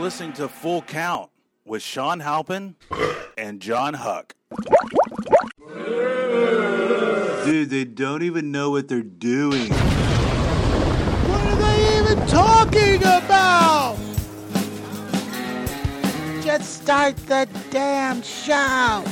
listening to Full Count with Shawn Halpin and Jon Huck. Dude, they don't even know what they're doing. What are they even talking about? Just start the damn show.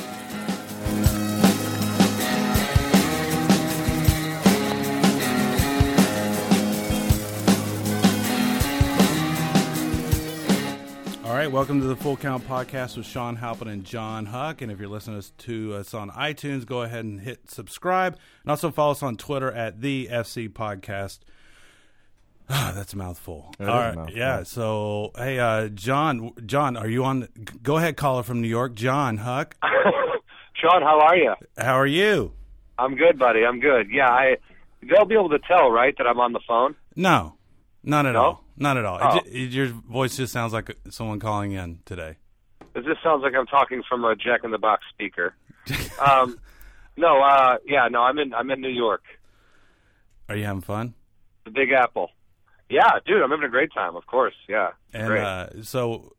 Right, welcome to the Full Count Podcast with Shawn Halpin and Jon Huck. And if you're listening to us on iTunes, go ahead and hit subscribe. And also follow us on Twitter at the FC Podcast. Ah, that's a mouthful. That is All a right, mouthful. yeah. So, hey, uh, John, John, are you on? Go ahead, caller from New York, Jon Huck. Sean, how are you? How are you? I'm good, buddy. I'm good. Yeah, I they'll be able to tell, right, that I'm on the phone. No, not at No? all. Not at all. Oh. ju- it- your voice just sounds like someone calling in today. It just sounds like I'm talking from a Jack in the Box speaker. um, no, uh, yeah, no, I'm in I'm in New York, Are you having fun? the Big Apple. Yeah, dude, I'm having a great time. Of course, yeah, And uh, so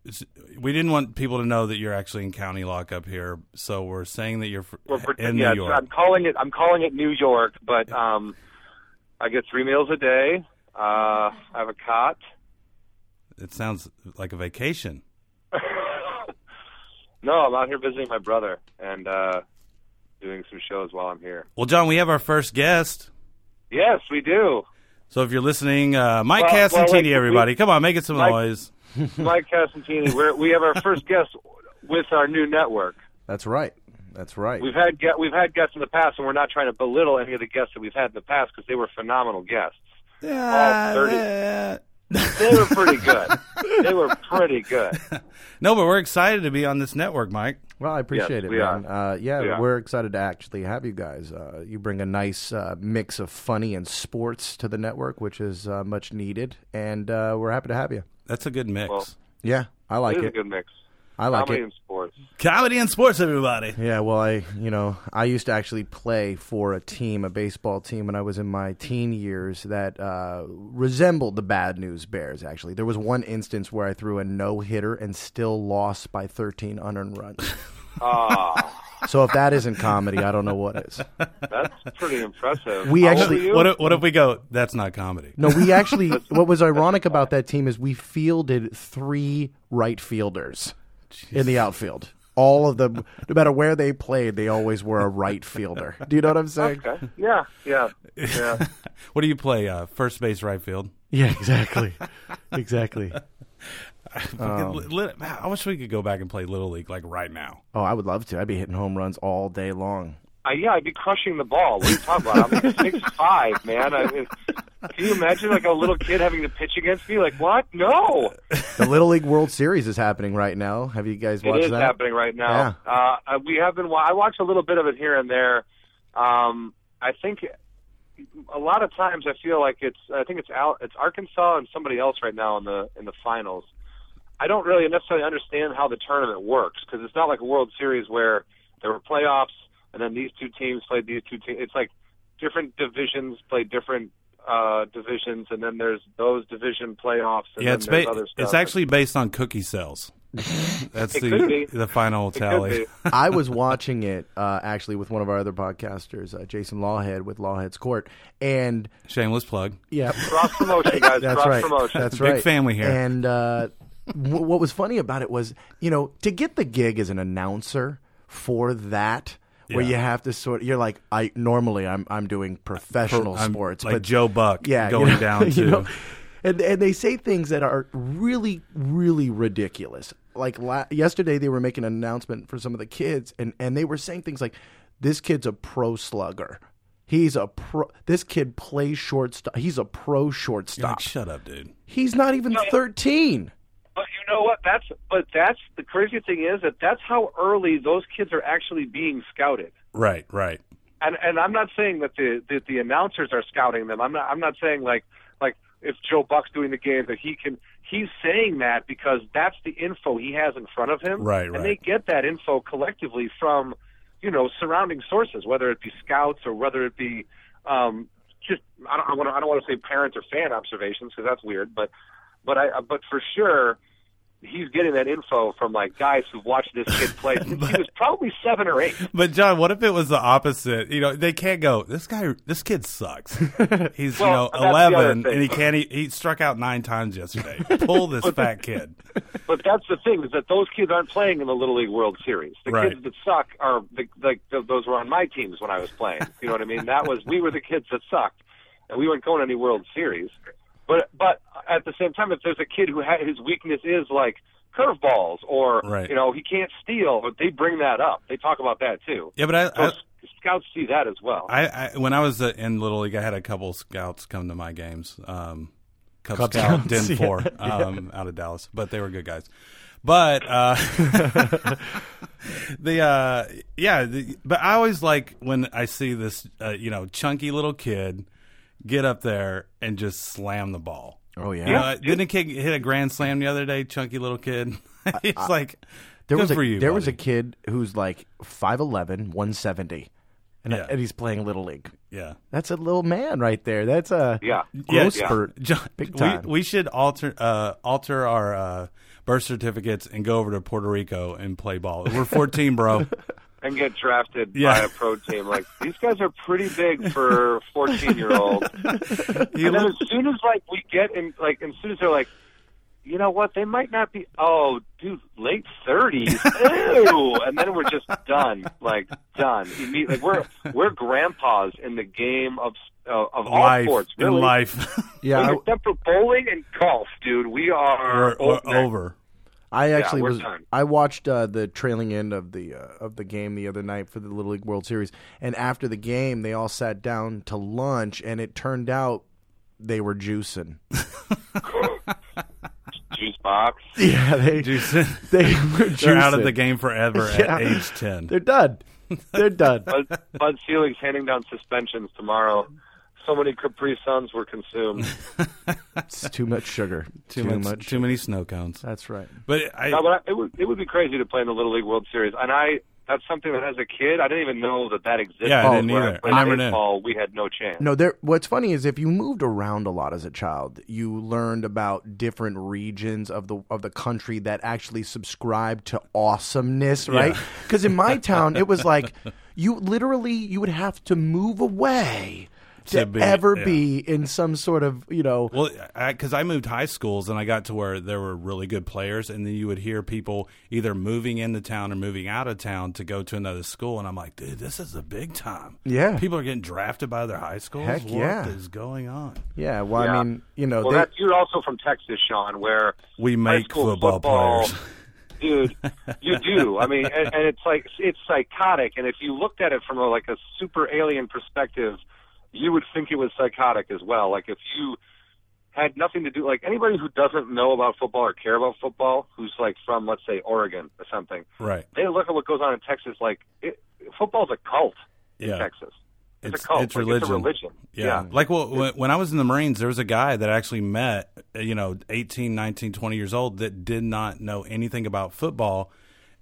we didn't want people to know that you're actually in county lockup here. So we're saying that you're We're in yeah, New York. I'm calling it I'm calling it New York, but um, I get three meals a day. Uh, I have a cot. It sounds like a vacation. No, I'm out here visiting my brother and uh, doing some shows while I'm here. Well, John, we have our first guest. Yes, we do. So if you're listening, uh, Mike Well- well, Casentini, like, we- everybody, come on, make it some Mike- noise. Mike Casentini. We're, we have our first guest with our new network. That's right. That's right. We've had we've had guests in the past, and we're not trying to belittle any of the guests that we've had in the past because they were phenomenal guests. Yeah, 30. yeah. They were pretty good. they were pretty good. No, but we're excited to be on this network, Mike. well, I appreciate Yes, it, we man. are. Uh, yeah, We are. we're excited to actually have you guys. Uh, you bring a nice uh, mix of funny and sports to the network, which is uh, much needed, and uh, we're happy to have you. That's a good mix. Well, Yeah, I like it is it. a good mix. I like Comedy it. and sports. Comedy and sports, everybody. Yeah, well, I you know I used to actually play for a team, a baseball team, when I was in my teen years that uh, resembled the Bad News Bears. Actually, there was one instance where I threw a no hitter and still lost by 13 unearned runs. Ah, so if that isn't comedy, I don't know what is. that's pretty impressive. We How actually- What if, what if we go? That's not comedy. No, we actually. what was ironic about that team is we fielded three right fielders in the outfield. All of them, no matter where they played, they always were a right fielder. Do you know what I'm saying? Okay. Yeah, yeah, yeah. What do you play? Uh, first base, right field. Yeah, exactly, exactly. Fucking li- li- man, I wish we could go back and play little league like right now. Oh, I would love to. I'd be hitting home runs all day long. Uh, yeah, I'd be crushing the ball. What are you talking about? I'm like six five, man. I mean, can you imagine like a little kid having to pitch against me? Like what? No, The Little League World Series is happening right now. Have you guys it watched is that? happening right now. Uh, uh, we have been. I watch a little bit of it here and there. Um, I think a lot of times I feel like it's. I think it's Al, it's Arkansas and somebody else right now in the in the finals. I don't really necessarily understand how the tournament works because it's not like a World Series where there were playoffs and then these two teams played these two teams. It's like different divisions play different uh, divisions, and then there's those division playoffs. And Yeah, it's ba- other stuff. it's actually based on cookie sales. That's It the the final tally. I was watching it uh, actually with one of our other podcasters, uh, Jason Lawhead with Lawhead's Court, and Shameless plug. yeah, cross promotion, guys. That's cross right. promotion. That's right. Big family here. And uh, w- what was funny about it was, you know, to get the gig as an announcer for that, where Yeah. you have to sort, you're like, I normally I'm I'm doing professional I'm sports, like but Joe Buck yeah, going you know, down to you know, and and they say things that are really really ridiculous. Like la- yesterday, they were making an announcement for some of the kids, and and they were saying things like, "This kid's a pro slugger." He's a pro. This kid plays shortstop. He's a pro You're shortstop. like, shut up, dude. He's not even thirteen. Know what? That's but that's the crazy thing is that that's how early those kids are actually being scouted. Right, right. And and I'm not saying that the that the announcers are scouting them. I'm not I'm not saying like like if Joe Buck's doing the game that he can he's saying that because that's the info he has in front of him. Right, right. and they get that info collectively from you know surrounding sources, whether it be scouts or whether it be um, just I don't I, wanna, I don't want to say parents or fan observations because that's weird, but but I but for sure he's getting that info from like guys who've watched this kid play since he was probably seven or eight. But John, what if it was the opposite? You know, they can't go. This guy, this kid sucks. He's Well, you know that's the other eleven, and he can't. He, he struck out nine times yesterday. Pull this fat kid. But that's the thing is that those kids aren't playing in the Little League World Series. The Right. kids that suck are the, like those were on my teams when I was playing. You know what I mean? That was we were the kids that sucked, and we weren't going to any World Series. But but at the same time, if there's a kid who had his weakness is like curveballs or Right. you know he can't steal, but they bring that up. They talk about that too. Yeah, but I, So I, s- scouts see that as well. I, I when I was uh, in little league, I had a couple scouts come to my games. Um, Cub, Cub Scout Scouts, Den yeah, Four um, out of Dallas, but they were good guys. But uh, the uh, yeah, the, but I always like when I see this uh, you know chunky little kid get up there and just slam the ball. Oh yeah. You know, didn't a kid hit a grand slam the other day? Chunky little kid. it's like there good was a for you. there was a kid who's like 5'11", 170. And, Yeah. and he's playing little league. yeah. That's a little man right there. That's a Yeah. growth Yeah. spurt. John, Big we- We, should alter uh, alter our uh, birth certificates and go over to Puerto Rico and play ball. We're 14, bro. and get drafted Yeah. by a pro team. Like these guys are pretty big for fourteen year olds. And then as soon as like we get in, like as soon as they're like, you know what, they might not be. Oh, dude, late thirties. Ew. And then we're just done. Like done. Imme- Like we're we're grandpas in the game of uh, of all life sports. in life. Yeah, I, Except for bowling and golf, dude. We are we're, we're over. I actually we're was. done. I watched uh, the trailing end of the uh, of the game the other night for the Little League World Series, and after the game, they all sat down to lunch, and it turned out they were juicing. Juice box. Yeah, they Juice- they were juicing. They're out of the game forever Yeah. at age 10. They're done. They're done. Bud, Bud Selig's handing down suspensions tomorrow. So many Capri Suns were consumed. It's too much sugar. Too, much, too many snow cones. That's right. But I, No, but I, it would it would be crazy to play in the Little League World Series, and I that's something that as a kid I didn't even know that that existed. Yeah, I didn't Where either. played I never knew. We had no chance. No, there. What's funny is if you moved around a lot as a child, you learned about different regions of the of the country that actually subscribe to awesomeness, right? Yeah. Because in my town, it was like you literally you would have to move away to, To be- ever yeah. be in some sort of you know. Well, because I, moved high schools and I got to where there were really good players, and then you would hear people either moving into town or moving out of town to go to another school, and I'm like, dude, this is a big time. Yeah. people are getting drafted by their high schools. Heck What yeah. is going on? Yeah, well, I mean, you know, Well, they, that's you're also from Texas, Sean, where We make school football, football, players. dude, you do. I mean, and, and it's like it's psychotic. And if you looked at it from a, like a super alien perspective, you would think it was psychotic as well. Like if you had nothing to do, like anybody who doesn't know about football or care about football, who's like from let's say Oregon or something, Right. they look at what goes on in Texas. Like it, football's a cult in Texas. It's, It's- a cult. it's like, It's a religion. religion. Yeah. Like well, when, when I was in the Marines, there was a guy that actually met, uh, you know, 18, 19, 20 years old that did not know anything about football.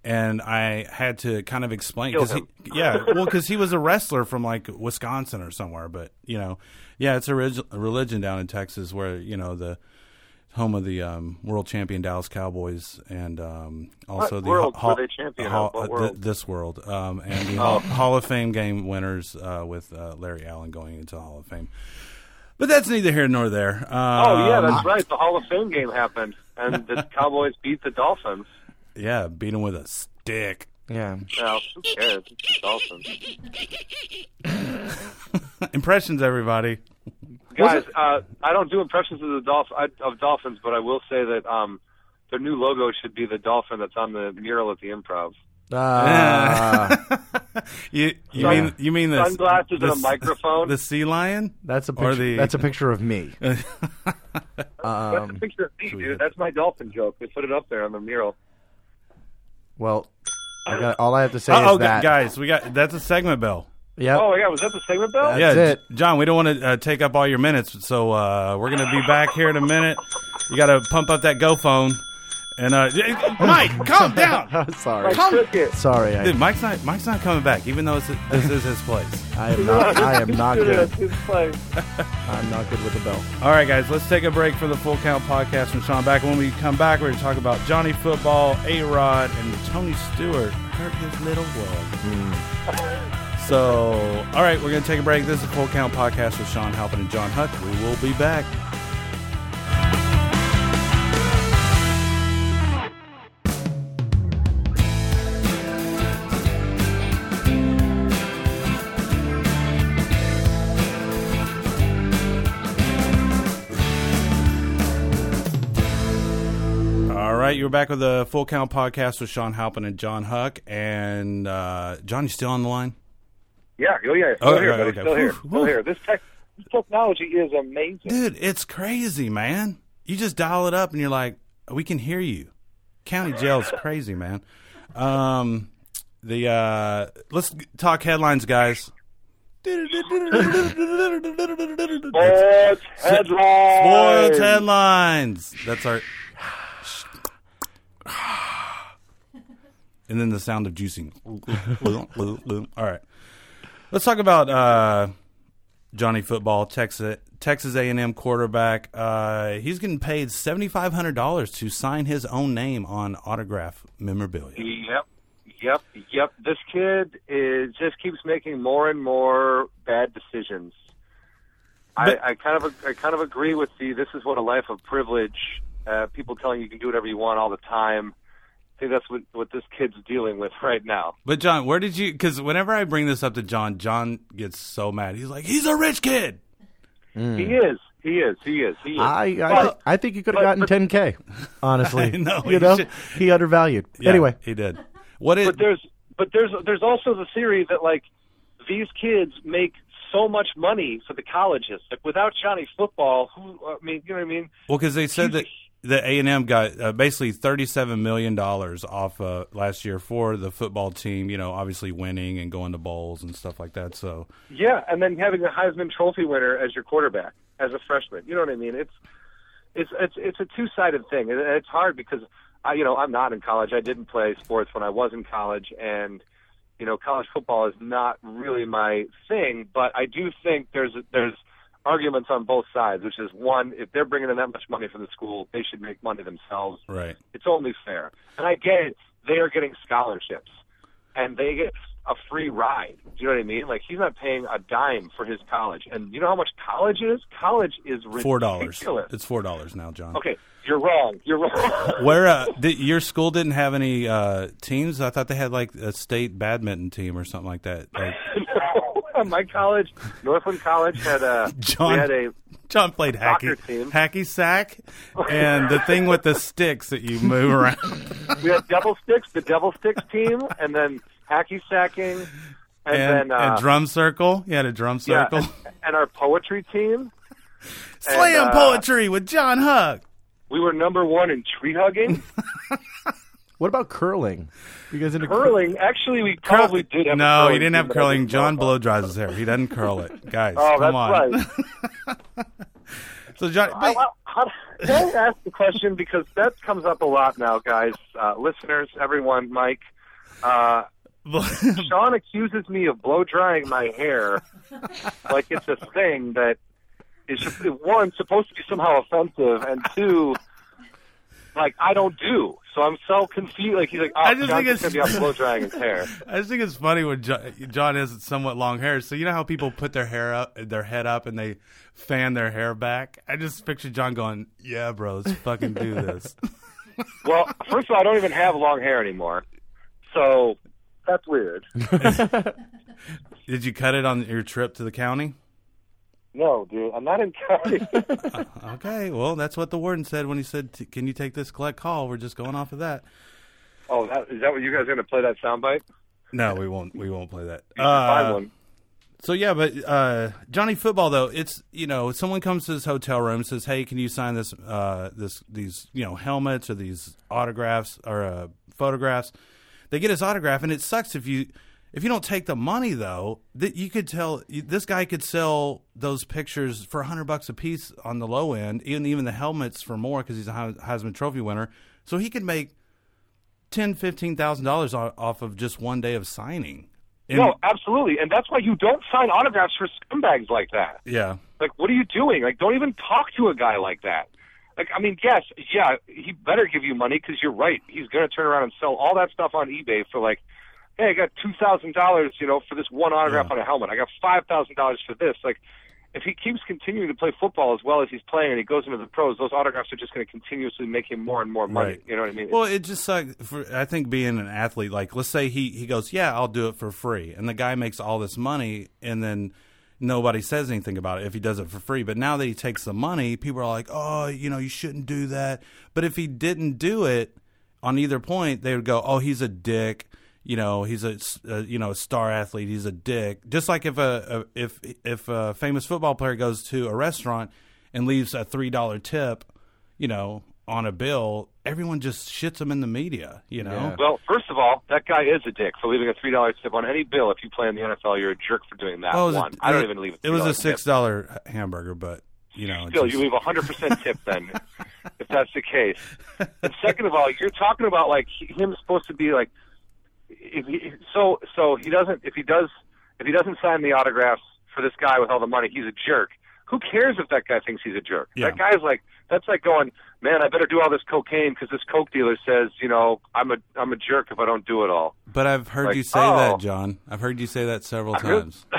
And I had to kind of explain because he, yeah, well, because he was a wrestler from like Wisconsin or somewhere. But you know, yeah, it's a, relig- a religion down in Texas where you know the home of the um, world champion Dallas Cowboys and um, also What the world Hall- were they champion? What uh, th- this world um, and the Hall, Hall of Fame game winners uh, with uh, Larry Allen going into the Hall of Fame. But that's neither here nor there. Um, Oh yeah, that's right. The Hall of Fame game happened, and the Cowboys beat the Dolphins. Yeah, beat him with a stick. yeah. Now, who cares? It's the Dolphins. Impressions, everybody. Guys, uh, I don't do impressions of the Dolph- I- of Dolphins, but I will say that um, their new logo should be the dolphin that's on the mural at the Improv. Ah, You you Sun- mean you mean the sunglasses and the, a microphone? The sea lion. that's a picture. the- That's a picture of me. That's a Um, picture of me, dude. That's my dolphin joke. They put it up there on the mural. Well, I got, all I have to say Oh, is that. guys, we got that's a segment bell. Yep. Oh yeah, was that the segment bell? That's yeah, it. John, we don't want to uh, take up all your minutes, so uh, we're going to be back here in a minute. You got to pump up that Go phone, And uh, Mike, calm down. Sorry, Like cricket. sorry. I, Dude, Mike's not Mike's not coming back, even though it's, this is his place. I am not. I am not good. it's fine. I'm not good with the bell. All right, guys, let's take a break for the Full Count podcast from Sean back. When we come back, we're going to talk about Johnny Football, A Rod, and Tony Stewart hurt his little world. so, all right, we're going to take a break. This is the Full Count podcast with Shawn Halpin and Jon Huck. We will be back. You're back with the Full Count podcast with Shawn Halpin and Jon Huck. And uh, John, you still on the line? Yeah, oh yeah, still Oh, here, right, buddy, okay. still here, still here. This tech, this technology is amazing. Dude, it's crazy, man. You just dial it up and you're like, we can hear you. County jail's crazy, man. Um, the uh, let's talk headlines, guys. Sports Sports headlines. headlines. That's our. And then the sound of juicing. All right, let's talk about uh, Johnny Football, Texas Texas A&M quarterback. Uh, he's getting paid seventy five hundred dollars to sign his own name on autograph memorabilia. Yep, yep, yep. This kid is just keeps making more and more bad decisions. But- I, I kind of I kind of agree with the. This is what a life of privilege. Uh, people telling you you can do whatever you want all the time. I think that's what what this kid's dealing with right now. But John, where did you? Because whenever I bring this up to John, John gets so mad. He's like, "He's a rich kid." He is. He is. He is. He is. I I, But- I think he could have but- gotten 10k. Honestly, no, you he know, should- he undervalued. Yeah, Anyway, he did. What is? but there's but there's there's also the theory that like these kids make so much money for the colleges. Like without Johnny football, who I mean, you know what I mean? Well, because they said that the A and M got uh, basically thirty-seven million dollars off uh, last year for the football team. You know, obviously winning and going to bowls and stuff like that. So Yeah, and then having a Heisman Trophy winner as your quarterback as a freshman. You know what I mean? It's it's it's it's a two-sided thing, and it's hard because I you know I'm not in college. I didn't play sports when I was in college, and you know college football is not really my thing. But I do think there's there's arguments on both sides, which is one, if they're bringing in that much money from the school, they should make money themselves. right, It's only fair. And I get it. They are getting scholarships, and they get a free ride. Do you know what I mean? Like he's not paying a dime for his college. And you know how much college is? College is ridiculous. four dollars. It's four dollars now, John. Okay, you're wrong. You're wrong. Where uh, did, your school didn't have any uh, teams? I thought they had like a state badminton team or something like that. Like, no, my college, Northland College, had a John- had a John played Soccer hacky team. hacky sack and the thing with the sticks that you move around. we had double sticks, the double sticks team, and then hacky sacking, and, and, then uh, and drum circle. You had a drum yeah, circle. and, and our poetry team. Slam uh, poetry with Jon Huck. We were number one in tree hugging. What about curling? You guys into curling. Actually, we probably did have. no, curling he didn't have team, but I curling. didn't John blow dries his hair. He doesn't curl it, guys. Oh, come that's on. right. So John, I, I, how, can I ask the question because that comes up a lot now, guys, uh, listeners, everyone, Mike. Uh, Sean accuses me of blow drying my hair like it's a thing that is one supposed to be somehow offensive, and two, like I don't do. So I'm so confused. Like he's like, oh, I just John's think it's- gonna be out blow drying his hair. I just think it's funny when John, John has somewhat long hair. So you know how people put their hair up, their head up, and they fan their hair back. I just picture John going, "Yeah, bro, let's fucking do this." Well, first of all, I don't even have long hair anymore, so that's weird. Did you cut it on your trip to the county? No, dude, I'm not in county. Okay, well, that's what the warden said when he said, "Can you take this collect call?" We're just going off of that. oh, that, is that what you guys are going to play that soundbite? No, we won't. We won't play that. You should find Uh, one. So yeah, but uh, Johnny Football though, it's you know someone comes to his hotel room and says, "Hey, can you sign this uh, this these you know helmets or these autographs or uh, photographs?" They get his autograph, and it sucks if you if you don't take the money though. That you could tell this guy could sell those pictures for a hundred bucks a piece on the low end, even even the helmets for more because he's a Heisman Trophy winner. So he could make ten, fifteen thousand dollars off of just one day of signing. And- no, absolutely, and that's why you don't sign autographs for scumbags like that. yeah, Like, what are you doing? Like, don't even talk to a guy like that. Like, I mean, yes, yeah, he better give you money because you're right. He's going to turn around and sell all that stuff on eBay for like, hey, I got two thousand dollars, you know, for this one autograph Yeah. on a helmet. I got five thousand dollars for this. Like, if he keeps continuing to play football as well as he's playing, and he goes into the pros, those autographs are just going to continuously make him more and more money. Right. You know what I mean? Well, it just sucks. For, I think being an athlete, like let's say he he goes, yeah, I'll do it for free, and the guy makes all this money, and then nobody says anything about it if he does it for free. But now that he takes the money, people are like, oh, you know, you shouldn't do that. But if he didn't do it on either point, they would go, oh, he's a dick. You know, he's a, a, you know a star athlete. He's a dick. Just like if a, a if if a famous football player goes to a restaurant and leaves a three dollar tip, you know, on a bill, everyone just shits him in the media. You know, Yeah. Well, first of all, that guy is a dick for leaving a three dollar tip on any bill. If you play in the NFL, you're a jerk for doing that Well, it was a- one. I don't even leave. A It was a six dollar hamburger, but you know, Still, just- you leave a hundred percent tip then, if that's the case. And second of all, you're talking about like him supposed to be like, if he, so so he doesn't if he does if he doesn't sign the autographs for this guy with all the money, he's a jerk. Who cares if that guy thinks he's a jerk? Yeah. That guy's like that's like going, man, I better do all this cocaine because this coke dealer says, you know, I'm a I'm a jerk if I don't do it all. But I've heard Like, you say oh. that, John. I've heard you say that several heard- times.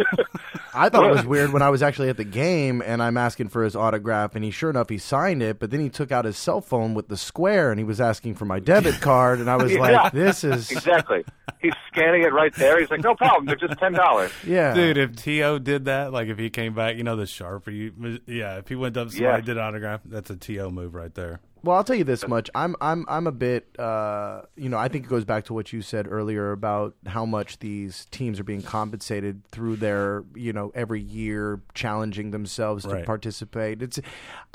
I thought it was weird when I was actually at the game and I'm asking for his autograph and he sure enough he signed it, but then he took out his cell phone with the square and he was asking for my debit card and I was Yeah. like, this is Exactly. He's scanning it right there. He's like, no problem. They're just ten dollars. yeah. Dude, if T.O. did that, like if he came back, you know, the Sharpie, yeah, if he went up to somebody Yeah. and did an autograph, that's a T.O. move right there. Well, I'll tell you this much. I'm I'm I'm a bit uh, you know, I think it goes back to what you said earlier about how much these teams are being compensated through their, you know, every year challenging themselves to participate. It's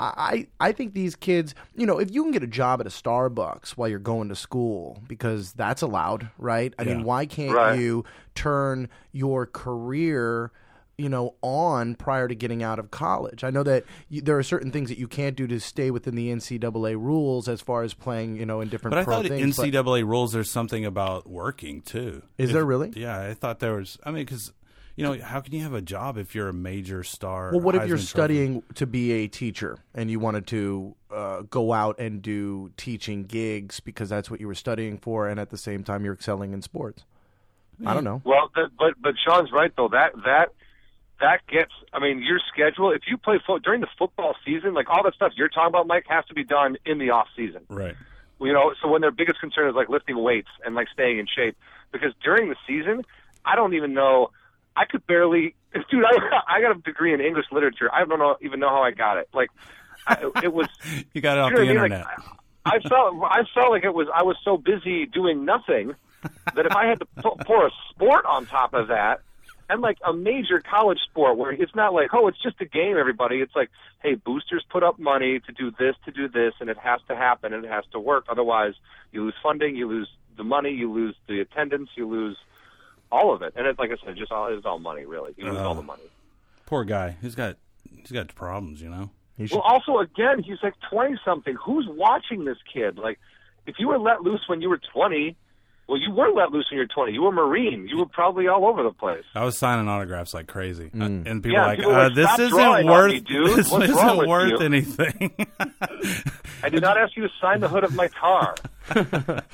I I think these kids, you know, if you can get a job at a Starbucks while you're going to school because that's allowed, right? I Yeah. mean, why can't Right. you turn your career you know, on prior to getting out of college. I know that you, there are certain things that you can't do to stay within the NCAA rules as far as playing, you know, in different But I thought things. but- NCAA rules, there's something about working too. Is there really? Yeah, I thought there was. I mean, because you know, how can you have a job if you're a major star? well, what if Heisman you're Trophy? studying to be a teacher and you wanted to uh, go out and do teaching gigs because that's what you were studying for, and at the same time you're excelling in sports? I don't know. Well, th- but but Sean's right though. That that that gets. I mean, your schedule. If you play fo- during the football season, like all that stuff you're talking about, Mike, has to be done in the off season. Right. You know, so when their biggest concern is like lifting weights and like staying in shape, because during the season, I don't even know. I could barely, dude. I I got a degree in English literature. I don't know even know how I got it. Like, I, it was. You got it off You know the what I mean? internet. Like, I I felt I felt like it was I was so busy doing nothing that if I had to pour a sport on top of that, and like a major college sport where it's not like oh it's just a game everybody it's like hey boosters put up money to do this to do this and it has to happen and it has to work otherwise you lose funding you lose the money you lose the attendance you lose all of it and it's like I said just all it's all money really you lose all the money. Poor guy. He's got he's got problems. You know. You should, Well, also again, he's like twenty something. Who's watching this kid? Like, if you were let loose when you were twenty, well, you were let loose when you were twenty. You were Marine. You were probably all over the place. I was signing autographs like crazy, Uh, and people Yeah, were like, people uh, like, "This isn't worth. me, dude. This What's isn't with worth you?" anything." I did not ask you to sign the hood of my car.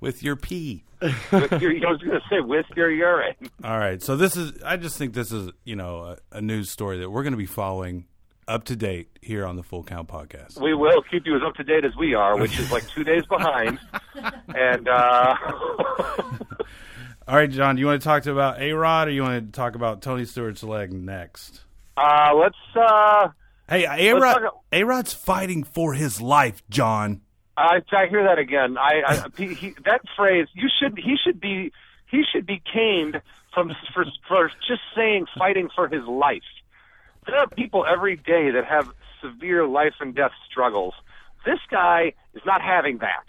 With your pee. with your, I was going to say with your urine. All right. So this is. I just think this is you know a, a news story that we're going to be following up to date here on the Full Count podcast. We will keep you as up to date as we are, which is like two days behind. And uh, All right, John. Do you want to talk to about A Rod, or you want to talk about Tony Stewart's leg next? uh, let's. Uh, Hey, A Rod. A Rod's fighting for his life, John. I, I hear that again. I, I he, he, that phrase. You should. He should be. He should be caned from for for just saying fighting for his life. There are people every day that have severe life and death struggles. This guy is not having that.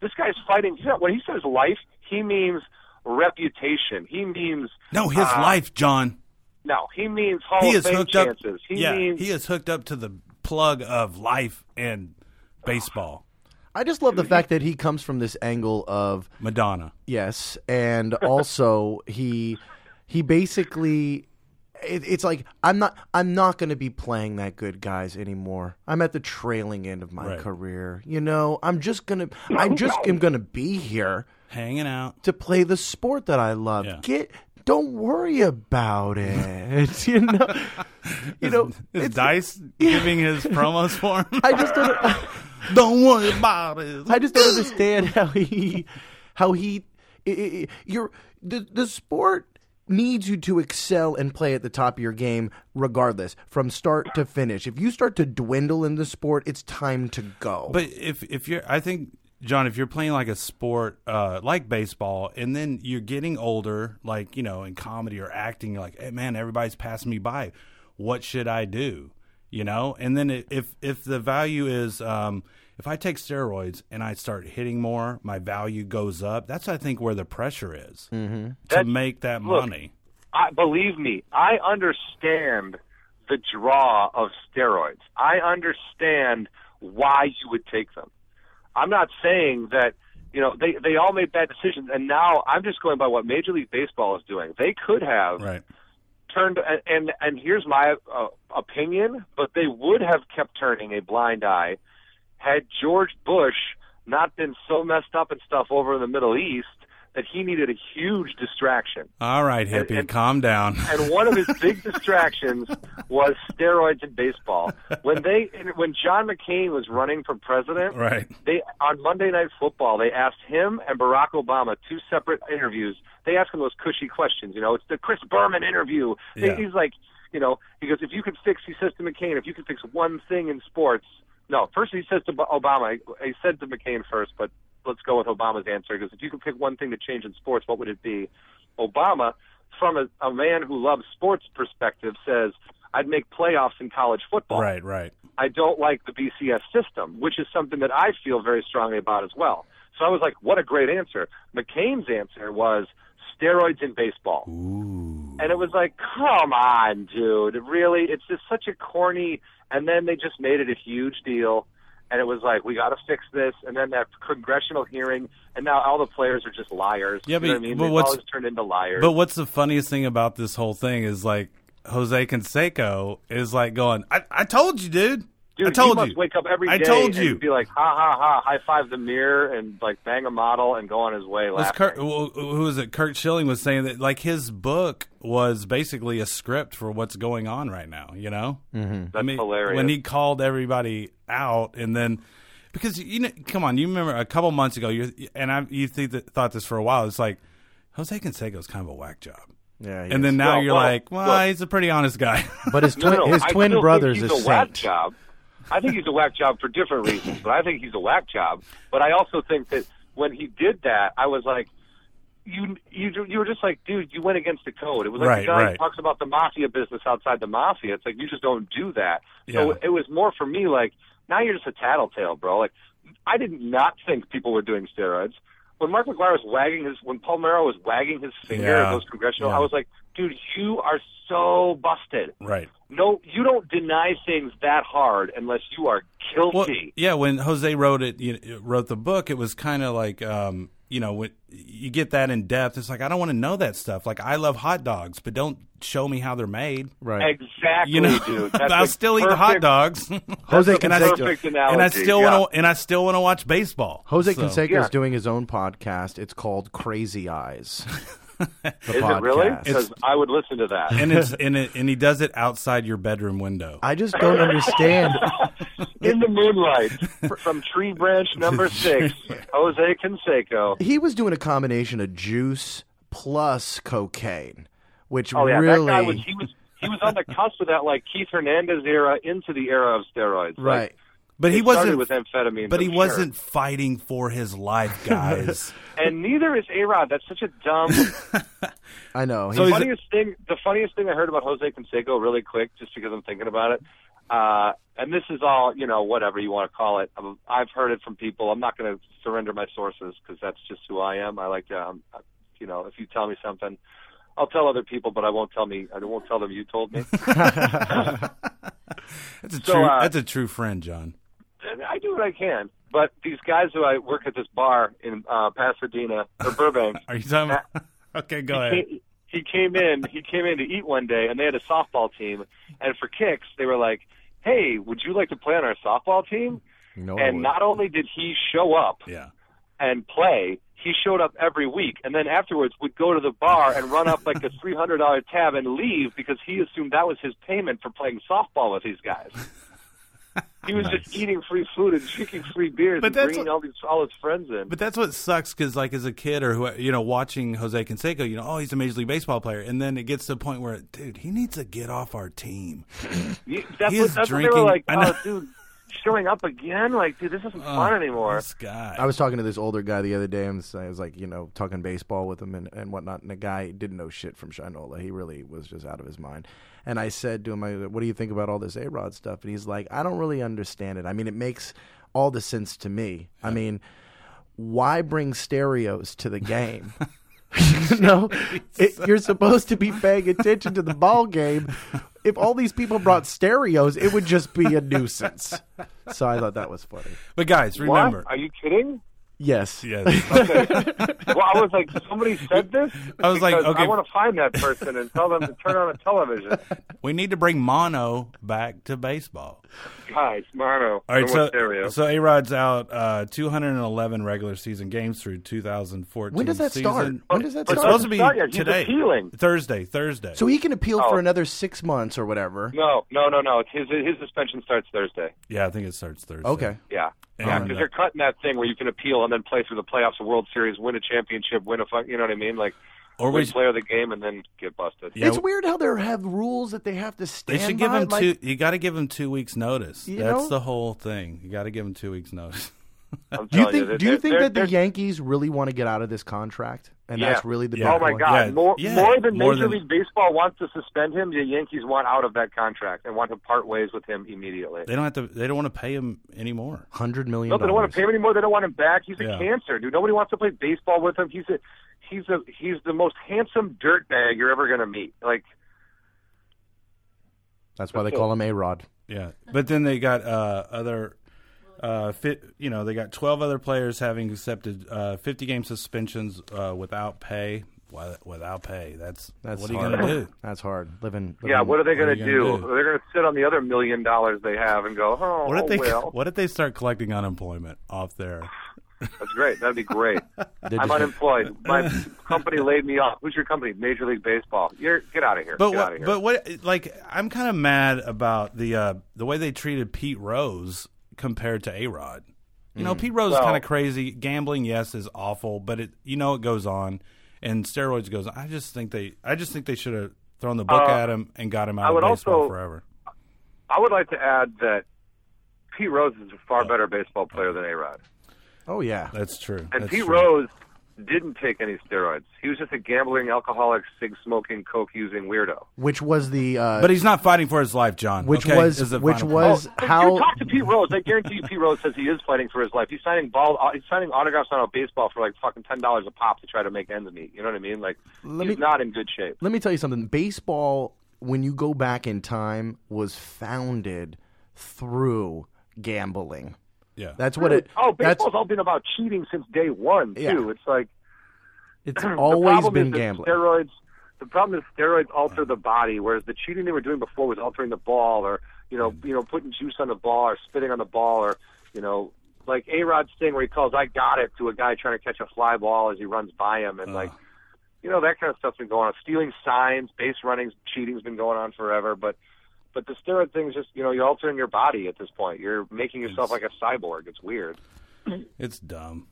This guy's fighting. He's not, when he says life, he means reputation. He means No, his uh, life, John. No, he means Hall He of is Fame hooked up. chances. He yeah, means he is hooked up to the plug of life and baseball. I just love the fact that he comes from this angle of Madonna. yes, and also he he basically it, it's like I'm not I'm not going to be playing that good guys anymore. I'm at the trailing end of my Right. career. You know, I'm just gonna I just am gonna be here Hanging out. to play the sport that I love. Yeah. Get don't worry about it. you know, you know. Is it's- Dice giving his promos for him? I just don't. Don't worry about it. I just don't understand how he, how he, i- i- you're the the sport needs you to excel and play at the top of your game regardless from start to finish. If you start to dwindle in the sport, it's time to go. But if if you're, I think John, if you're playing like a sport uh, like baseball, and then you're getting older, like you know, in comedy or acting, you're like, hey, man, everybody's passing me by. What should I do? You know, and then if if the value is um, if I take steroids and I start hitting more, my value goes up. That's I think where the pressure is to That- make that look, money. I believe me, I understand the draw of steroids. I understand why you would take them. I'm not saying that you know they they all made bad decisions, and now I'm just going by what Major League Baseball is doing. They could have Right. turned and and, and here's my uh, opinion, but they would have kept turning a blind eye had George Bush not been so messed up and stuff over in the Middle East that he needed a huge distraction. All right, hippie, and- calm down. And one of his big distractions was steroids in baseball. When they when John McCain was running for president, right. they on Monday Night Football they asked him and Barack Obama two separate interviews. They asked him those cushy questions. You know, it's the Chris Berman interview. Yeah. He's like, you know, he goes, if you could fix, he says to McCain, if you could fix one thing in sports. No, first he says to Obama. He said to McCain first, but let's go with Obama's answer. Because if you could pick one thing to change in sports, what would it be? Obama, from a, a man who loves sports perspective, says, I'd make playoffs in college football. Right, right. I don't like the BCS system, which is something that I feel very strongly about as well. So I was like, what a great answer. McCain's answer was steroids in baseball. And it was like, come on, dude. Really? It's just such a corny. And then they just made it a huge deal. And it was like, we got to fix this. And then that congressional hearing, and now all the players are just liars. Yeah, you know but- what I mean? but what's- always turned into liars. But what's the funniest thing about this whole thing is like Jose Canseco is like going, I, I told you, dude. Dude, I told he must you. wake up every day I told and you. be like, ha ha ha, high five the mirror and like bang a model and go on his way Was. Curt, who who was it? Curt Schilling was saying that like his book was basically a script for what's going on right now. You know, mm-hmm. That's hilarious. When he called everybody out, and then because you know, come on, you remember a couple months ago, you and I, you think that, thought this for a while. It's like Jose Canseco's kind of a whack job, yeah, and is. then now Well, you're well, like, well, look. he's a pretty honest guy. but his twin no, his twin brother's think a whack saint. job. I think he's a whack job for different reasons, but I think he's a whack job. But I also think that when he did that, I was like, you you you were just like, dude, you went against the code. It was like Right, the guy right. who talks about the mafia business outside the mafia. It's like you just don't do that. So it was more for me like, now you're just a tattletale, bro. Like I did not think people were doing steroids. When Mark McGwire was wagging his, when Palmeiro was wagging his finger Yeah. at those congressional, Yeah. I was like, dude, you are so busted right. no, you don't deny things that hard unless you are Well, guilty. yeah, when Jose wrote it, you know, wrote the book, it was kind of like, um, you know, when you get that in depth, it's like I don't want to know that stuff. Like I love hot dogs, but don't show me how they're made. Right. Exactly, You know, dude. That's I'll a still eat the hot dogs, Jose That's a Canseco. perfect analogy. and I still yeah. want to, and I still want to watch baseball. Jose So- Canseco Yeah. is doing his own podcast. It's called Crazy Eyes. The Is it really? Because I would listen to that. and it's and it and he does it outside your bedroom window. I just don't understand. In the moonlight, from tree branch number six, Jose Canseco. he was doing a combination of juice plus cocaine, which Oh yeah, really that guy was. He was. He was on the cusp of that, like Keith Hernandez era into the era of steroids. Like, right. But he it wasn't with amphetamine. But he I'm sure. wasn't fighting for his life, guys. and neither is A Rod. That's such a dumb. I know. So the funniest thing, the funniest thing I heard about Jose Canseco, really quick, just because I'm thinking about it, uh, and this is all, you know, whatever you want to call it. Um, I've heard it from people. I'm not going to surrender my sources because that's just who I am. I like to, um, you know, if you tell me something, I'll tell other people, but I won't tell me. I won't tell them you told me. That's a So, true. uh, that's a true friend, John. And I do what I can. but these guys who I work at this bar in uh, Pasadena or Burbank, Are you talking? About, okay, go ahead. he, he came in. He came in to eat one day, and they had a softball team. And for kicks, they were like, "Hey, would you like to play on our softball team?" No, I And wouldn't. not only did he show up Yeah. and play, he showed up every week, and then afterwards would go to the bar and run up like a three hundred dollar tab and leave because he assumed that was his payment for playing softball with these guys. He was just eating free food and drinking free beers But and bringing what- all these all his friends in. But that's what sucks because, like, as a kid or who, you know, watching Jose Canseco, you know, oh, he's a major league baseball player, and then it gets to the point where, dude, he needs to get off our team. You- that's He what, that's what they drinking- were like. I oh, know. Oh, dude, showing up again? Like, dude, this isn't Oh, fun anymore. This guy. I was talking to this older guy the other day, and I was like, you know, talking baseball with him and, and whatnot. And the guy didn't know shit from Shinola. He really was just out of his mind. And I said to him, I, "What do you think about all this A Rod stuff?" And he's like, "I don't really understand it. I mean, it makes all the sense to me. I mean, why bring stereos to the game?" you know, it, you're supposed to be paying attention to the ball game. If all these people brought stereos, it would just be a nuisance. So I thought that was funny. but guys, remember, What? Are you kidding? Yes. yes, Okay. well, I was like, somebody said this. I was like, okay. I want to find that person and tell them to turn on the television. we need to bring mono back to baseball. Guys, Mono. All right, so more stereo. so A Rod's out uh, 211 regular season games through 2014. When does that start? When does that start? It's supposed to be Not yet. He's today, appealing. Thursday, Thursday. So he can appeal Oh. for another six months or whatever. No, no, no, no. His his suspension starts Thursday. yeah, I think it starts Thursday. Okay. Yeah. Yeah, because uh, they're cutting that thing where you can appeal and then play through the playoffs, a World Series, win a championship, win a fuck, you know what I mean? Like, Or we, play the game and then get busted. Yeah, it's weird how they have rules that they have to stand They should give by. him like, two. You got to give them two weeks notice. That's know? the whole thing. You got to give them two weeks notice. Do you telling think? they're- do you think they're- that the they're- Yankees really want to get out of this contract, and Yeah. that's really the Yeah. Oh my? God! Yeah, more yeah, more than more Major than- League Baseball wants to suspend him, the Yankees want out of that contract and want to part ways with him immediately. They don't have to. They don't want to pay him anymore. Hundred million. No, they don't want to pay him anymore. They don't want him back. He's a Yeah. cancer, dude. Nobody wants to play baseball with him. He's a he's a he's the most handsome dirtbag you're ever gonna meet. Like That's why they call him A Rod. Yeah, but then they got uh, other. Uh, fit, you know, they got 12 other players having accepted uh, 50 game suspensions uh, without pay. Without pay, that's, That's what are you hard. going to do? That's hard. Living. living yeah, what are they gonna, do? do? They're gonna sit on the other million dollars they have and go, oh, What if they? well, What if they start collecting unemployment off there? that's great. That'd be great. I'm just- unemployed. My company laid me off. Who's your company? Major League Baseball. You're get out of here. But get out what? of here. But what? Like, I'm kind of mad about the uh, the way they treated Pete Rose compared to A Rod. You know, Pete Rose is kind of crazy. Gambling, yes, is awful, but it you know it goes on, and steroids goes on. I just think they I just think they should have thrown the book Uh, at him and got him I out of would baseball also- forever. I would like to add that Pete Rose is a far better baseball player than A Rod. Oh yeah. That's true. And That's Pete true. Rose didn't take any steroids. He was just a gambling, alcoholic, cig smoking, coke using weirdo. Which was the. Uh, But he's not fighting for his life, John. Which okay, was- is the which final was- point. Oh, how- you talk to Pete Rose? I guarantee you, Pete Rose says he is fighting for his life. He's signing ball. uh, He's signing autographs on a baseball for like fucking ten dollars a pop to try to make ends meet. You know what I mean? Like Let he's me- not in good shape. let me tell you something. Baseball, when you go back in time, was founded through gambling. Yeah. That's what it. Oh, that's baseball's all been about cheating since day one too. Yeah. It's like it's always been gambling. Steroids. The problem is steroids alter the body, whereas the cheating they were doing before was altering the ball, or you know, mm. you know, putting juice on the ball, or spitting on the ball, or you know, like A Rod's thing where he calls "I got it" to a guy trying to catch a fly ball as he runs by him, and like, uh. you know, that kind of stuff's been going on. Stealing signs, base running, cheating's been going on forever, but. But the steroid thing is just, you know, you're altering your body at this point. You're making yourself like a cyborg. It's weird. It's dumb.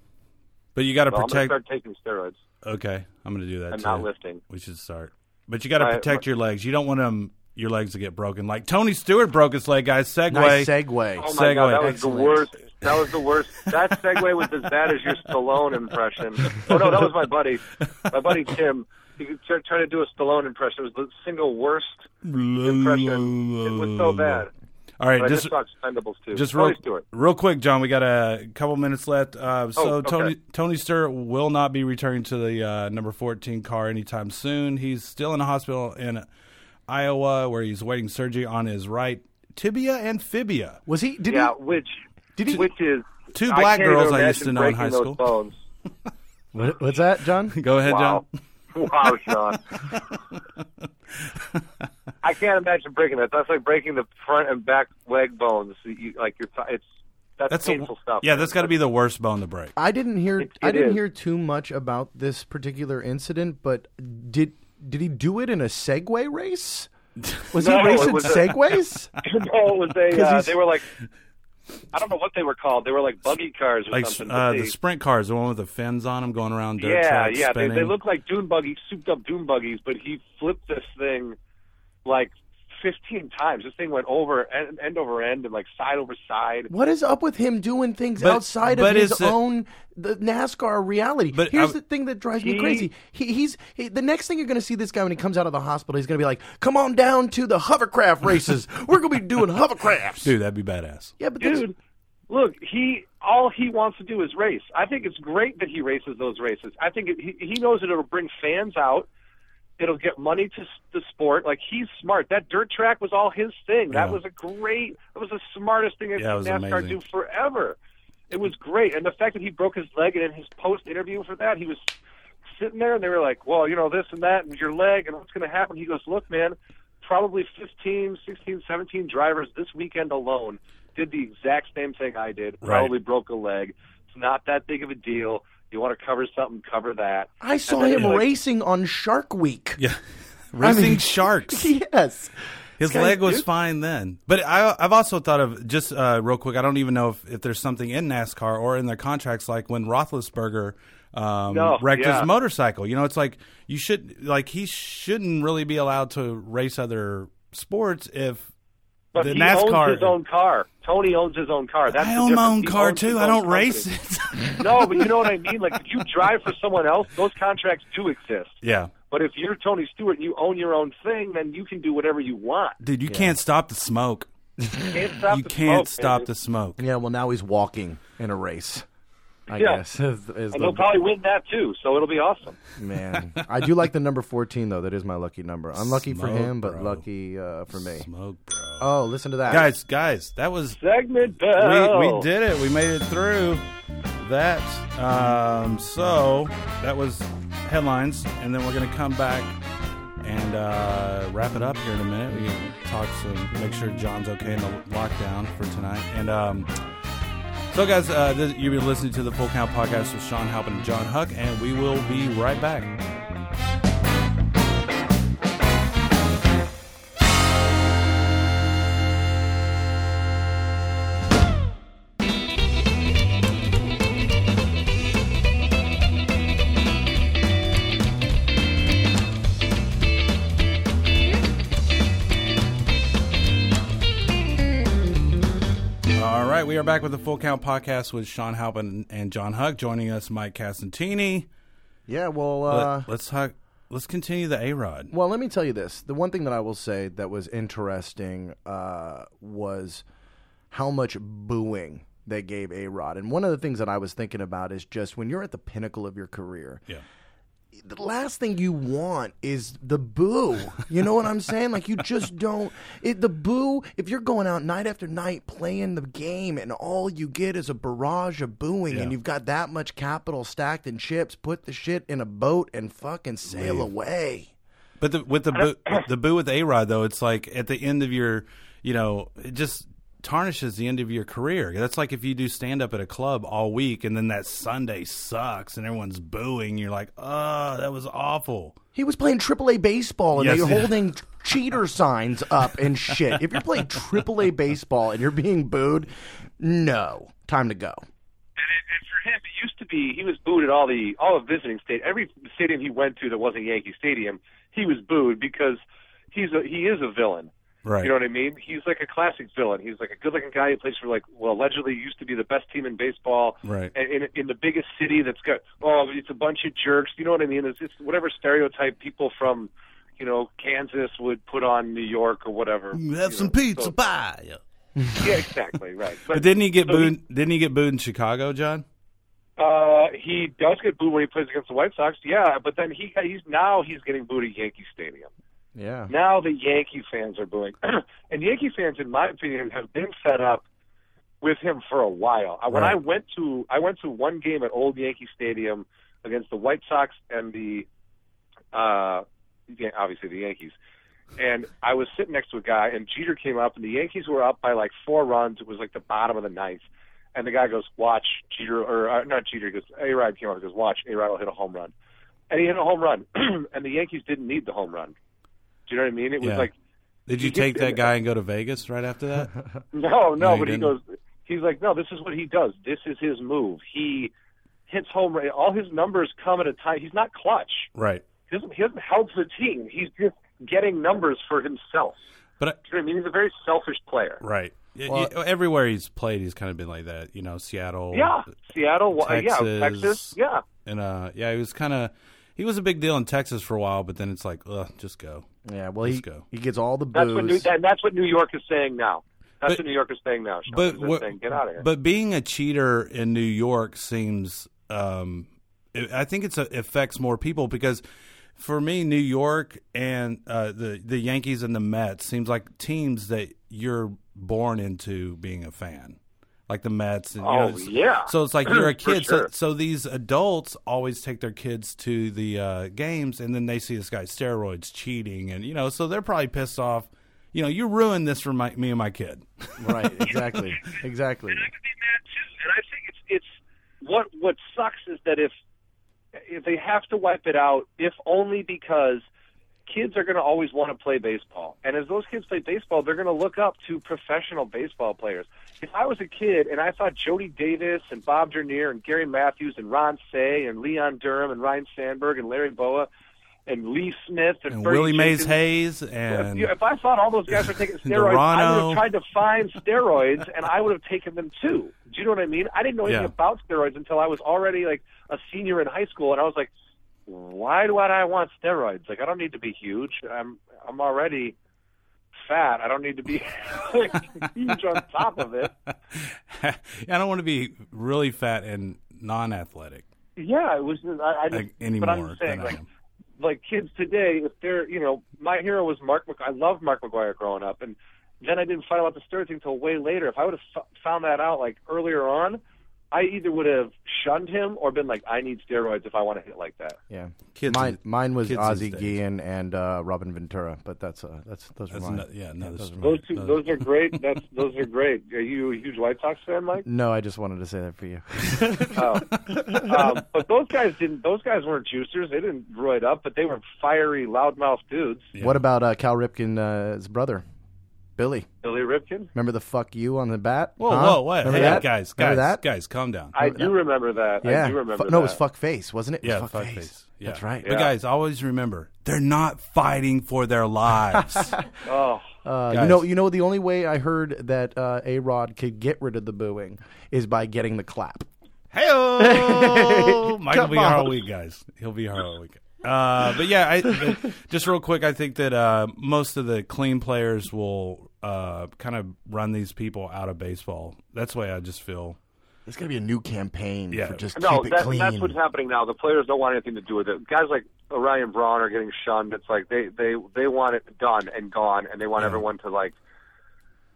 But you got to So I'm going to protect. start taking steroids Okay, I'm going to do that and too. not lifting. We should start. But you got to protect but- your legs. You don't want them your legs to get broken. Like Tony Stewart broke his leg, guys. Segway. nice segue. Oh my god, that was Excellent. the worst. That was the worst. That segue was as bad as your Stallone impression. Oh no, that was my buddy, my buddy Tim. He tried trying to do a Stallone impression. It was the single worst impression. It was so bad. All right, But I just just saw too. just real, real quick, John. We got a couple minutes left. Uh, so Oh, okay. Tony Tony Stewart will not be returning to the uh, number 14 car anytime soon. He's still in a hospital in Iowa where he's waiting surgery on his right tibia and fibia. Was he? Did yeah, he? which Did he- which is two black can't girls I used to know in high school. What, what's that, John? Go ahead, Wow. John. Wow, Sean. I can't imagine breaking that. That's like breaking the front and back leg bones. You, like your, th- it's that's, That's painful a, stuff. Yeah, that's got to be the worst bone to break. I didn't hear. It- I didn't is. hear too much about this particular incident, but did did he do it in a Segway race? Was No, he racing was a- Segways? no, it was a. 'Cause Uh, they were like, I don't know what they were called. They were like buggy cars or Like something. uh, but the they- sprint cars, the one with the fins on them, going around dirt yeah, tracks, yeah. They, they look like dune buggies, souped up dune buggies, but he flipped this thing like 15 times. This thing went over end, end over end and like side over side. What is up with him doing things But- outside of his it's a- own the NASCAR reality? But Here's I- the thing that drives me He- crazy. He, he's he, the next thing you're going to see this guy when he comes out of the hospital. He's going to be like, "Come on down to the hovercraft races. We're going to be doing hovercrafts." Dude, that'd be badass. Yeah, but that's- Dude, look, he all he wants to do is race. I think it's great that he races those races. I think it, he he knows that it'll bring fans out. It'll get money to s- the sport. Like he's smart. That dirt track was all his thing. That Yeah. was a great. That was the smartest thing that Yeah, NASCAR amazing. do forever. It was great, and the fact that he broke his leg and in his post interview for that, he was sitting there and they were like, "Well, you know this and that, and your leg, and what's going to happen?" He goes, "Look, man, probably 15, 16, 17 drivers this weekend alone did the exact same thing I did. Right. Probably broke a leg. It's not that big of a deal. You want to cover something, cover that." I saw him he's like, racing on Shark Week. Yeah, racing mean- sharks. yes. His Guys, leg was dude. fine then, but I, I've also thought of just uh, real quick. I don't even know if, if there's something in NASCAR or in their contracts, like when Roethlisberger um, No, wrecked yeah. his motorcycle. You know, it's like you should like he shouldn't really be allowed to race other sports if But the he NASCAR. owns his own car. Tony owns his own car. That's I own my own He car owns his too. I don't company. race it. no, but you know what I mean. Like if you drive for someone else, those contracts do exist. yeah, But if you're Tony Stewart and you own your own thing, then you can do whatever you want. dude, you can't stop the smoke. You can't stop you the can't smoke, stop the smoke. Yeah. Well, now he's walking in a race. I Yeah. guess is, is And the, he'll probably win that too, so it'll be awesome. man. I do like the number fourteen though. That is my lucky number. Unlucky for Smoke, him, but bro. lucky uh, for me. Smoke, bro. Oh, listen to that, Guys, guys, that was Segment bell. we, we did it. We made it through that. Um, so that was headlines, and then we're gonna come back and uh, wrap it up here in a minute. We can talk some, make sure Jon's okay in the lockdown for tonight. And um, so, guys, uh, this, you've been listening to the Full Count Podcast with Shawn Halpin and Jon Huck, and we will be right back. We are back with the Full Count Podcast with Shawn Halpin and Jon Huck. Joining us, Mike Casentini. Yeah. Well. Uh, Let, us. Let's continue the A Rod. Well, let me tell you this. The one thing that I will say that was interesting uh, was how much booing they gave A Rod. And one of the things that I was thinking about is just when you're at the pinnacle of your career, Yeah. The last thing you want is the boo. You know what I'm saying? Like you just don't. It, the boo. If you're going out night after night playing the game and all you get is a barrage of booing, Yeah. and you've got that much capital stacked in chips, put the shit in a boat and fucking sail away. But the, with the boo, the boo with A Rod though, it's like at the end of your, you know, just tarnishes the end of your career. That's like if you do stand up at a club all week and then that Sunday sucks and everyone's booing. You're like, oh, that was awful. He was playing AAA baseball and Yes, they're yeah. holding cheater signs up and shit. If you're playing AAA baseball and you're being booed, no, time to go. And, it, and for him, it used to be he was booed at all the all the visiting state. Every stadium he went to that wasn't Yankee Stadium, he was booed because he's a he is a villain. Right. You know what I mean? He's like a classic villain. He's like a good-looking guy who plays for like well, allegedly used to be the best team in baseball. Right. And in in the biggest city that's got oh, it's a bunch of jerks. You know what I mean? It's, it's whatever stereotype people from you know Kansas would put on New York or whatever. have you some know, pizza so- pie. yeah, exactly right. But didn't he get so he- booed? didn't he get booed in Chicago, Jon? Uh, he does get booed when he plays against the White Sox. Yeah, but then he he's now he's getting booed at Yankee Stadium. Yeah. Now the Yankee fans are booing, and Yankee fans, in my opinion, have been fed up with him for a while. Uh, When Right. I went to I went to one game at Old Yankee Stadium against the White Sox and the uh obviously the Yankees. And I was sitting next to a guy and Jeter came up and the Yankees were up by like four runs. It was like the bottom of the ninth. And the guy goes, "Watch Jeter or uh, not Jeter." He goes, "A Rod came up." He goes, "Watch A Rod will hit a home run," and he hit a home run. and the Yankees didn't need the home run. Do you know what I mean? It was Yeah. like Did you take that guy and go to Vegas right after that? No, No, no, but he didn't? goes. He's like, no, this is what he does. This is his move. He hits home run. All his numbers come at a time. He's not clutch. right. He doesn't. He doesn't help the team. He's just getting numbers for himself. But I, Do you know what I mean? He's a very selfish player. right. Well- y- everywhere he's played, he's kind of been like that. You know, Seattle. Yeah, Seattle. wa- Yeah, Texas. Texas. Yeah, And uh, yeah, he was kind of. He was a big deal in Texas for a while, but then it's like, ugh, just go. Yeah, well, he go. he gets all the that's what. New, booze. that, that's what New York is saying now. That's But- what New York is saying now. Shawn. But They're what- saying, get out of here. But being a cheater in New York seems, um, it- I think it's a, affects more people because for me, New York and uh, the the Yankees and the Mets seems like teams that you're born into being a fan, like the Mets. And, you know, Oh, it's- yeah. So it's like you're a kid. sure. So so these adults always take their kids to the uh, games, and then they see this guy steroids cheating, and you know, so they're probably pissed off. You know, you ruined this for my, me and my kid. right, exactly, exactly. And I could be mad too. And I think it's it's what what sucks is that if if they have to wipe it out, if only because kids are going to always want to play baseball, and as those kids play baseball, they're going to look up to professional baseball players. If I was a kid and I thought Jody Davis and Bob Dernier and Gary Matthews and Ron Cey and Leon Durham and Ryne Sandberg and Larry Bowa and Lee Smith and, and Willie Mays Hayes and you- if I thought all those guys were taking steroids, I would have tried to find steroids, and I would have taken them too. Do you know what I mean? I didn't know anything Yeah. about steroids until I was already like a senior in high school, and I was like, "Why do I want steroids? Like, I don't need to be huge. I'm I'm already fat. I don't need to be like, huge on top of it." I don't want to be really fat and non-athletic Yeah, it was. I, I just, like, but anymore I'm just saying, than like, I am. like kids today, if they're, you know, my hero was Mark. Mc- I loved Mark McGwire growing up, and then I didn't find out the steroid thing until way later. If I would have f- found that out like earlier on, I either would have shunned him or been like, I need steroids if I want to hit like that. Yeah, Kids mine these- mine was kids Ozzie these days. Guillen and uh, Robin Ventura, but that's uh, that's those That's are mine. no- yeah, no, those that's- are mine. Those two, Uh, those are great. That's those are great. Are you a huge White Sox fan, Mike? No, I just wanted to say that for you. Oh. um, but those guys didn't. Those guys weren't juicers. They didn't roid up, but they were fiery, loudmouth dudes. Yeah. What about uh, Cal Ripken's brother, Billy? Billy Ripken. Remember the fuck you on the bat? Whoa, Huh? whoa, what? Remember Hey, that? guys, Remember guys, that? guys, calm down. I do remember that. Yeah. I do remember Fu- no, it was fuck face, wasn't it? It was yeah, fuck, fuck face. face. Yeah. That's right. But guys, always remember, they're not fighting for their lives. Oh, Uh, you know, you know, the only way I heard that uh, A Rod could get rid of the booing is by getting the clap. Hey, Mike will be here all week, guys. He'll be here all week. Uh, but yeah, I, just real quick, I think that uh, most of the clean players will uh, kind of run these people out of baseball. That's the way I just feel. There's gonna be a new campaign Yeah. for just no, keep it that, clean. that's what's happening now. The players don't want anything to do with it. Guys like Ryan Braun are getting shunned. It's like they they they want it done and gone, and they want Yeah. everyone to like,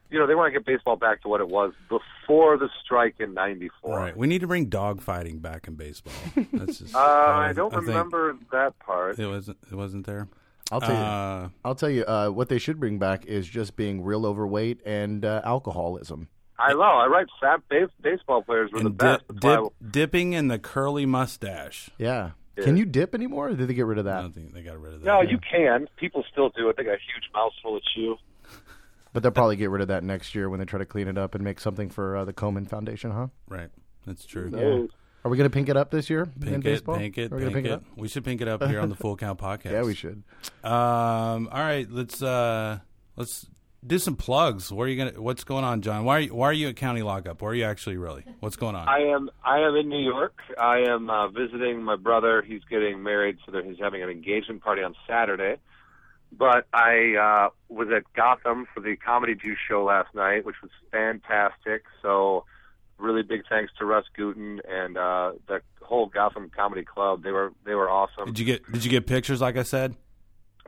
you know, they want to get baseball back to what it was before the strike in '94. Right. We need to bring dog fighting back in baseball. That's just. Uh, I don't think remember that part. It wasn't. It wasn't there. I'll tell you. Uh, I'll tell you. Uh, what they should bring back is just being real overweight and uh, alcoholism. I know. I write fat base, baseball players were the and best. dip, That's dip, dipping in the curly mustache. Yeah. Yeah. Can you dip anymore? Or did they get rid of I that? don't think they got rid of that. no, you can. People still do it. They got a huge mouthful of chew. But they'll probably get rid of that next year when they try to clean it up and make something for uh, the Komen Foundation, huh? Right. That's true. No. Are we going to pink it up this year in Pink it, baseball? pink it, Are we gonna pink, pink it. up? We should pink it up here on the Full Count podcast. Yeah, we should. Um. All right. Let's uh. Let's do some plugs. Where are you gonna? What's going on, Jon? Why are you, Why are you at county lockup? Where are you actually really? What's going on? I am I am in New York. I am uh, visiting my brother. He's getting married, so that he's having an engagement party on Saturday. But I uh, was at Gotham for the Comedy Juice show last night, which was fantastic. So, really big thanks to Russ Guton and uh, the whole Gotham Comedy Club. They were they were awesome. did you get Did you get pictures? Like I said.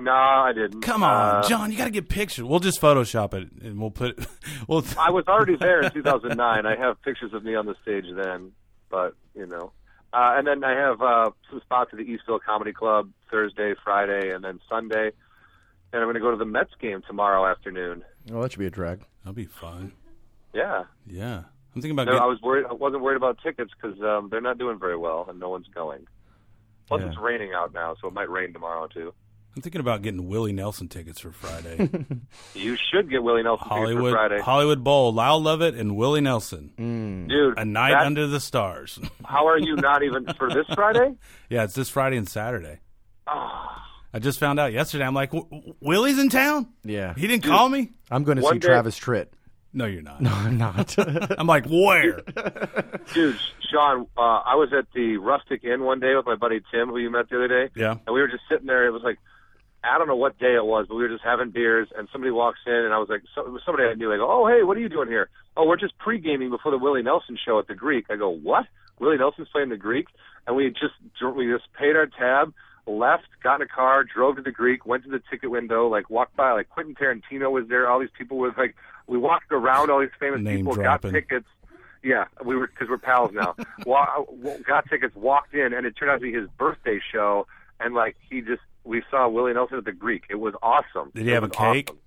No, I didn't. Come on, Uh, Jon, you got to get pictures. We'll just Photoshop it and we'll put. We'll. I was already there in 2009. I have pictures of me on the stage then, but you know. Uh, and then I have uh, some spots at the Eastville Comedy Club Thursday, Friday, and then Sunday. And I'm going to go to the Mets game tomorrow afternoon. Oh, that should be a drag. That'll be fun. Yeah, Yeah, I'm thinking about. no, I was worried. I wasn't worried about tickets because um, they're not doing very well, and no one's going. Plus, Yeah. it's raining out now, so it might rain tomorrow too. I'm thinking about getting Willie Nelson tickets for Friday. You should get Willie Nelson tickets for Hollywood Friday, Hollywood Bowl. Lyle Lovett and Willie Nelson. dude. A night that- under the stars. How are you not even for this Friday? yeah, it's this Friday and Saturday. Ah. I just found out yesterday. I'm like, "W- w- Willie's in town. Yeah. He didn't call me. I'm going to see day- Travis Tritt. No, you're not. No, I'm not. I'm like, where? Dude, Shawn, uh, I was at the Rustic Inn one day with my buddy Tim, who you met the other day. Yeah. And we were just sitting there. It was like, I don't know what day it was, but we were just having beers, and somebody walks in, and I was like, so, it was somebody I knew. I go, oh, hey, what are you doing here? Oh, we're just pre-gaming before the Willie Nelson show at the Greek. I go, what? Willie Nelson's playing the Greek? And we just we just paid our tab, left, got in a car, drove to the Greek, went to the ticket window, like walked by, like Quentin Tarantino was there. All these people was like, we walked around all these famous Name people, dropping. got tickets. Yeah, we were because we're pals now. Wa- got tickets, walked in, and it turned out to be his birthday show. And like he just, we saw Willie Nelson at the Greek. It was awesome. Did he It have a cake? awesome.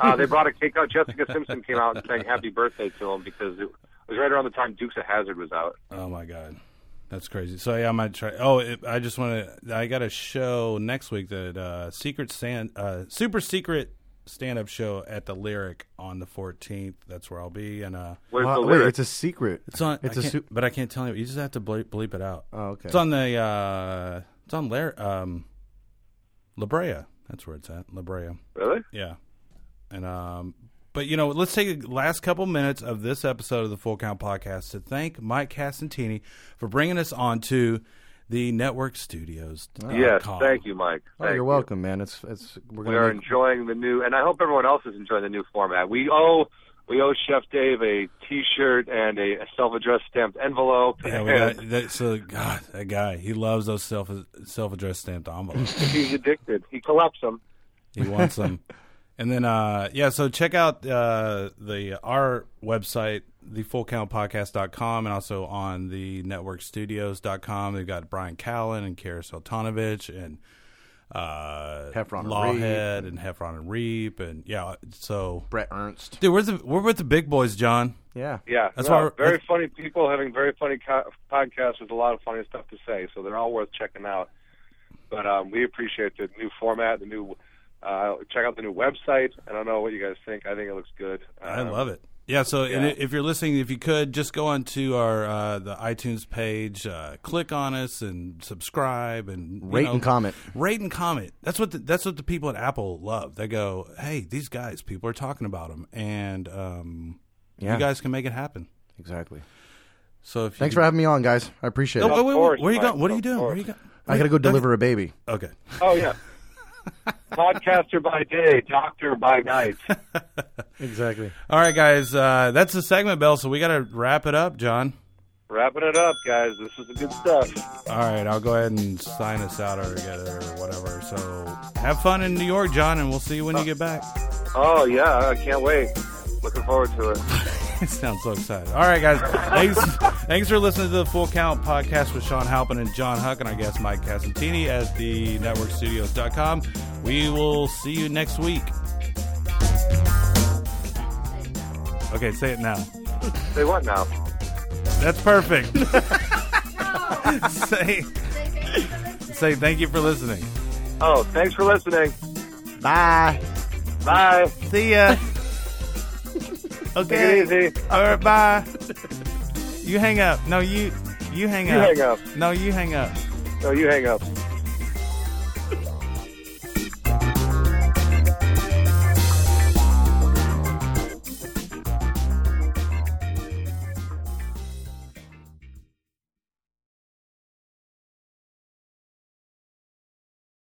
Uh, they brought a cake out. Jessica Simpson came out and sang happy birthday to him because it was right around the time Dukes of Hazzard was out. Oh my god, that's crazy. So yeah, I might try. Oh, it, I just want to. I got a show next week that uh, secret stand, uh, super secret stand up show at the Lyric on the 14th. That's where I'll be, and uh, Where's Wow, the wait, lyric? it's a secret. it's on. It's I a can't- su- but I can't tell you. You just have to bleep, bleep it out. Oh, okay. It's on the. Uh, it's on Lar- um, La Brea. That's where it's at. La Brea. really? Yeah. And um but you know, let's take the last couple minutes of this episode of the Full Count podcast to thank Mike Casentini for bringing us on to the network studios. yes, thank you, Mike. Oh, you're you. welcome, man. It's it's we're We are make, enjoying the new, and I hope everyone else is enjoying the new format. We owe we owe Chef Dave a T-shirt and a, a self-addressed stamped envelope. Yeah, we got, that, so God, that guy, he loves those self self addressed stamped envelopes. he's addicted. He collects them. he wants them. And then uh yeah, so check out uh the our website, thefullcountpodcast.com and also on the networkstudios.com. They've got Bryan Callen and Kara Sultanovich and uh Heffron and Lawhead and Heffron and Reap and yeah, so Brett Ernst. dude, we're the we're with the big boys, Jon. Yeah. Yeah, That's no, why very that's- funny people having very funny co- podcasts with a lot of funny stuff to say. So they're all worth checking out. But um, we appreciate the new format, the new. Uh, check out the new website. I don't know what you guys think. I think it looks good. I Um, love it. Yeah, so and yeah. if you're listening, if you could just go onto our uh, the iTunes page, uh, click on us and subscribe and you Rate know, and comment. Rate and comment. That's what the, that's what the people at Apple love. They go, "Hey, these guys, people are talking about them, and um, Yeah. you guys can make it happen." Exactly. So if you Thanks for having me on, guys. I appreciate Oh, it. wait, wait, wait, course, where you going? What are you of doing? Where course. you going? I gotta go deliver a baby. Okay. Oh yeah. Podcaster by day, doctor by night. Exactly. All right, guys. Uh, that's the segment bell, so we got to wrap it up, Jon. Wrapping it up, guys. This is the good stuff. All right, I'll go ahead and sign us out or together or whatever. So have fun in New York, Jon, and we'll see you when you get back. Oh yeah, I can't wait. Looking forward to it. I sound so excited. All right, guys. Thanks, thanks for listening to the Full Count podcast with Shawn Halpin and Jon Huck and our guest Mike Casentini at the networkstudios.com. We will see you next week. Okay, say it now. Say what now? That's perfect. say, say thank you for listening. Oh, thanks for listening. Bye. Bye. See ya. Okay. Take it easy. All right, bye. You hang up. No, you you hang You up. hang up. No, you hang up. No, you hang up.